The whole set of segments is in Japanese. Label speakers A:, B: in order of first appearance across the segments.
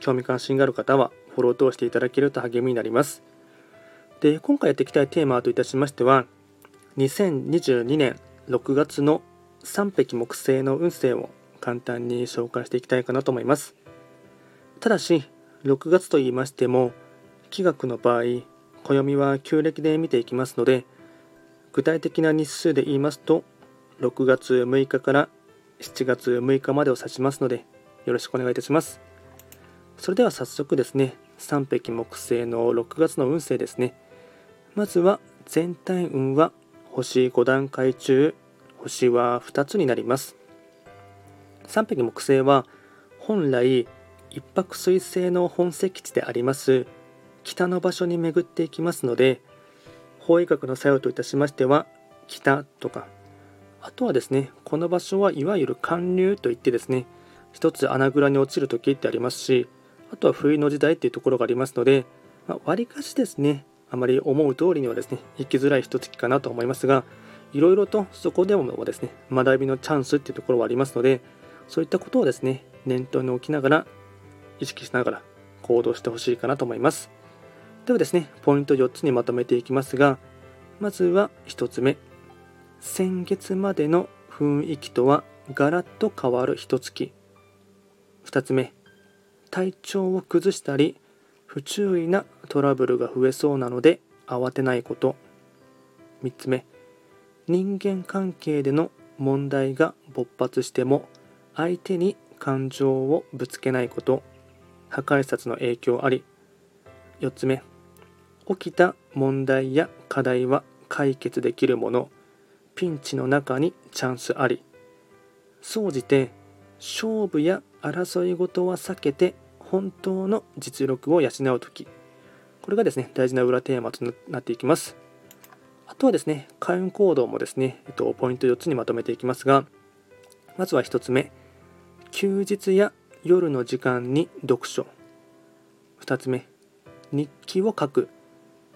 A: 興味関心がある方はフォローを通していただけると励みになります。で、今回やっていきたいテーマといたしましては、2022年6月の3匹木星の運勢を簡単に紹介していきたいかなと思います。ただし、6月と言いましても、気学の場合、暦は旧暦で見ていきますので、具体的な日数で言いますと、6月6日から7月6日までを指しますので、よろしくお願いいたします。それでは早速ですね、3匹木星の6月の運勢ですね。まずは全体運は星5段階中、星は2つになります。3匹木星は本来一泊水星の本石地であります北の場所に巡っていきますので、法医学の作用といたしましては、北とか、あとはですね、この場所はいわゆる寒流といってですね、一つ穴蔵に落ちる時ってありますし、あとは冬の時代っていうところがありますので、まあ、割かしですね、あまり思う通りにはですね、生きづらい一月かなと思いますが、いろいろとそこでもですね、学びのチャンスっていうところはありますので、そういったことをですね、念頭に置きながら、意識しながら行動してほしいかなと思います。ではですね、ポイント4つにまとめていきますが、まずは1つ目、先月までの雰囲気とはガラッと変わる一月。2つ目、体調を崩したり不注意なトラブルが増えそうなので慌てないこと。3つ目。人間関係での問題が勃発しても相手に感情をぶつけないこと。破壊殺の影響あり。4つ目。起きた問題や課題は解決できるもの。ピンチの中にチャンスあり。総じて勝負や争い事は避けて本当の実力を養う時。これがですね大事な裏テーマとなっていきます。あとはですね開運行動もですね、えっと、ポイント4つにまとめていきますがまずは1つ目休日や夜の時間に読書。2つ目日記を書く。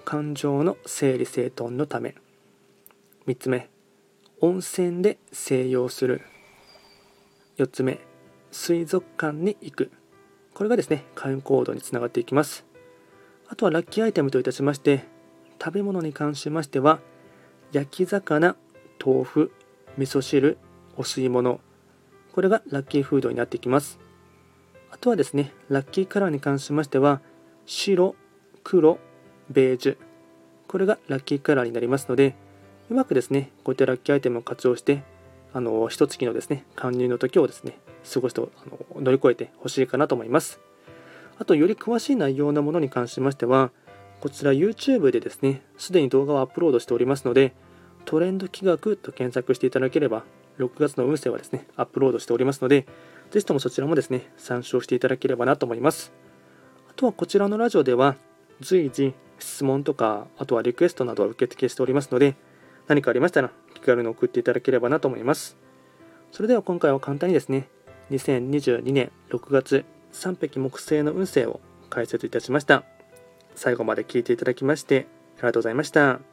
A: 感情の整理整頓のため。3つ目温泉で静養する。4つ目水族館に行く。これがですね開運行動につながっていきます。あとはラッキーアイテムといたしまして食べ物に関しましては焼き魚豆腐味噌汁お吸い物。これがラッキーフードになっていきます。あとはですねラッキーカラーに関しましては白黒ベージュ。これがラッキーカラーになりますのでうまくですねこういったラッキーアイテムを活用してあの一月のですね勧入の時をですね過ごしてあの乗り越えてほしいかなと思います。あとより詳しい内容のものに関しましてはこちら YouTube でですねすでに動画をアップロードしておりますのでトレンド企画と検索していただければ6月の運勢はですねアップロードしておりますのでぜひともそちらもですね参照していただければなと思います。あとはこちらのラジオでは随時質問とかあとはリクエストなどを受付しておりますので何かありましたら気軽に送っていただければなと思います。それでは今回は簡単にですね2022年6月3匹木星の運勢を解説いたしました。最後まで聞いていただきましてありがとうございました。